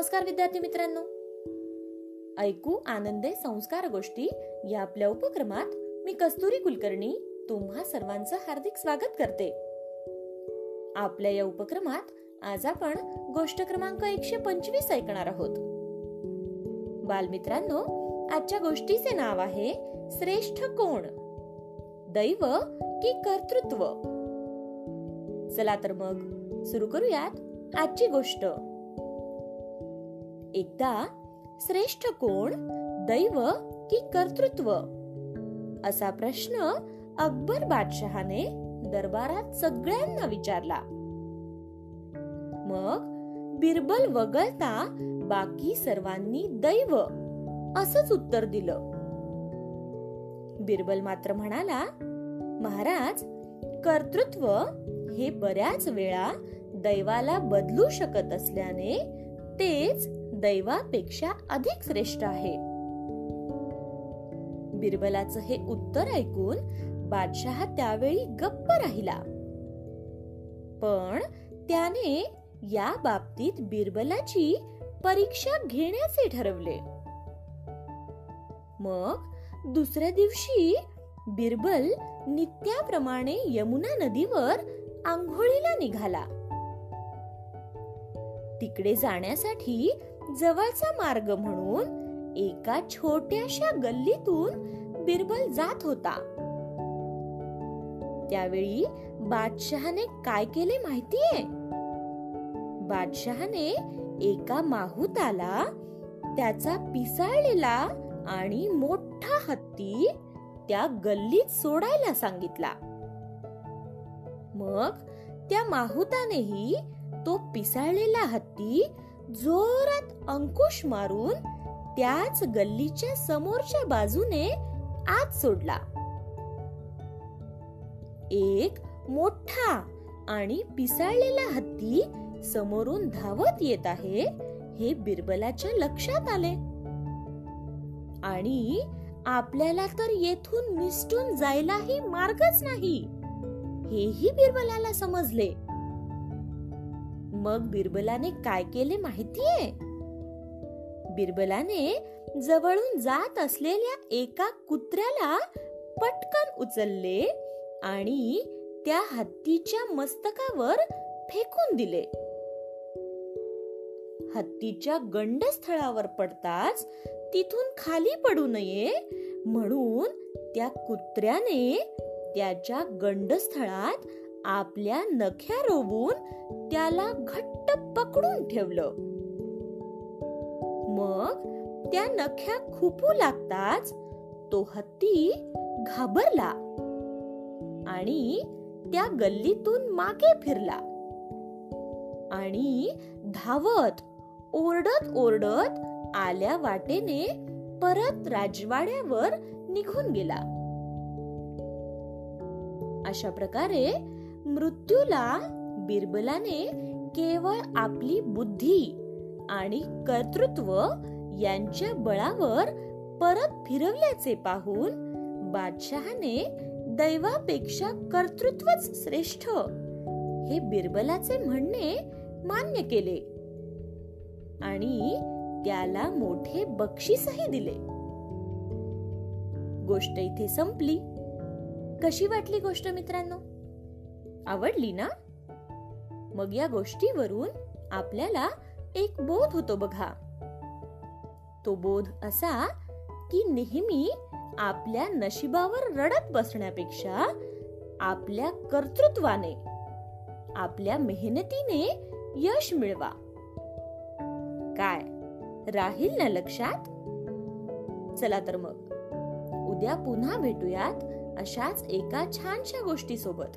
नमस्कार विद्यार्थी मित्रांनो. ऐकू आनंदे संस्कार गोष्टी या आपल्या उपक्रमात मी कस्तुरी कुलकर्णी तुम्हा सर्वांचं हार्दिक स्वागत करते. आपल्या या उपक्रमात आज आपण गोष्ट क्रमांक एकशे पंचवीस ऐकणार आहोत. बालमित्रांनो आजच्या गोष्टीचे नाव आहे श्रेष्ठ कोण? दैव की कर्तृत्व? चला तर मग सुरू करूयात आजची गोष्ट. एकदा श्रेष्ठ कोण दैव की कर्तृत्व? असा प्रश्न अकबर बादशहाने दरबारात सगळ्यांना विचारला. मग बिरबल वगळता बाकी सर्वांनी दैव असंच उत्तर दिलं. बिरबल मात्र म्हणाला महाराज कर्तृत्व हे बऱ्याच वेळा दैवाला बदलू शकत असल्याने तेच दैवापेक्षा अधिक श्रेष्ठ आहे. बिरबलाचं हे उत्तर ऐकून बादशहा त्यावेळी गप्प राहिला. पण त्याने या बाबतीत बिरबलाची परीक्षा घेण्याचे ठरवले. मग दुसऱ्या दिवशी बिरबल नित्याप्रमाणे यमुना नदीवर आंघोळीला निघाला. तिकडे जाण्यासाठी जवळचा मार्ग म्हणून एका छोट्याशा गल्लीतून बिरबल जात होता. त्यावेळी बादशहाने काय केले माहितीये? बादशहाने एका माहुताला त्याचा पिसाळलेला आणि मोठा हत्ती त्या गल्लीत सोडायला सांगितला. मग त्या माहुतानेही तो पिसाळलेला हत्ती जोरात अंकुश मारून त्याच गल्लीच्या समोरच्या बाजूने आत सोडला. एक मोठा आणि पिसाळलेला हत्ती समोरून धावत येत आहे हे बिरबलाच्या लक्षात आले. आणि आपल्याला तर येथून निसटून जायलाही मार्गच नाही हेही बिरबलाला समजले. मग बिरबलाने काय केले माहितीये? बिरबलाने जवळून जात असलेल्या एका कुत्र्याला पटकन उचलले आणि त्या हत्तीच्या मस्तकावर फेकून दिले. हत्तीच्या गंडस्थळावर पडताच तिथून खाली पडू नये म्हणून त्या कुत्र्याने त्याच्या गंडस्थळात आपल्या नख्या रोवून त्याला घट्ट पकडून ठेवलं. मग त्या नख्या खुपू लागताच तो हत्ती घाबरला आणि त्या गल्लीतून मागे फिरला. आणि धावत ओरडत ओरडत आल्या वाटेने परत राजवाड्यावर निघून गेला. अशा प्रकारे मृत्यूला बिरबलाने केवळ आपली बुद्धी आणि कर्तृत्व यांच्या बळावर परत फिरवल्याचे पाहून बादशहाने दैवापेक्षा कर्तृत्वच श्रेष्ठ हे बिरबलाचे म्हणणे मान्य केले. आणि त्याला मोठे बक्षीसही दिले. गोष्ट इथे संपली. कशी वाटली गोष्ट मित्रांनो? आवडली ना? मग या गोष्टीवरून आपल्याला एक बोध होतो बघा. तो बोध असा की नेहमी आपल्या नशिबावर रडत बसण्यापेक्षा आपल्या कर्तृत्वाने आपल्या मेहनतीने यश मिळवा. काय? राहील ना लक्षात? चला तर मग. उद्या पुन्हा भेटूयात अशाच एका छानशा गोष्टी सोबत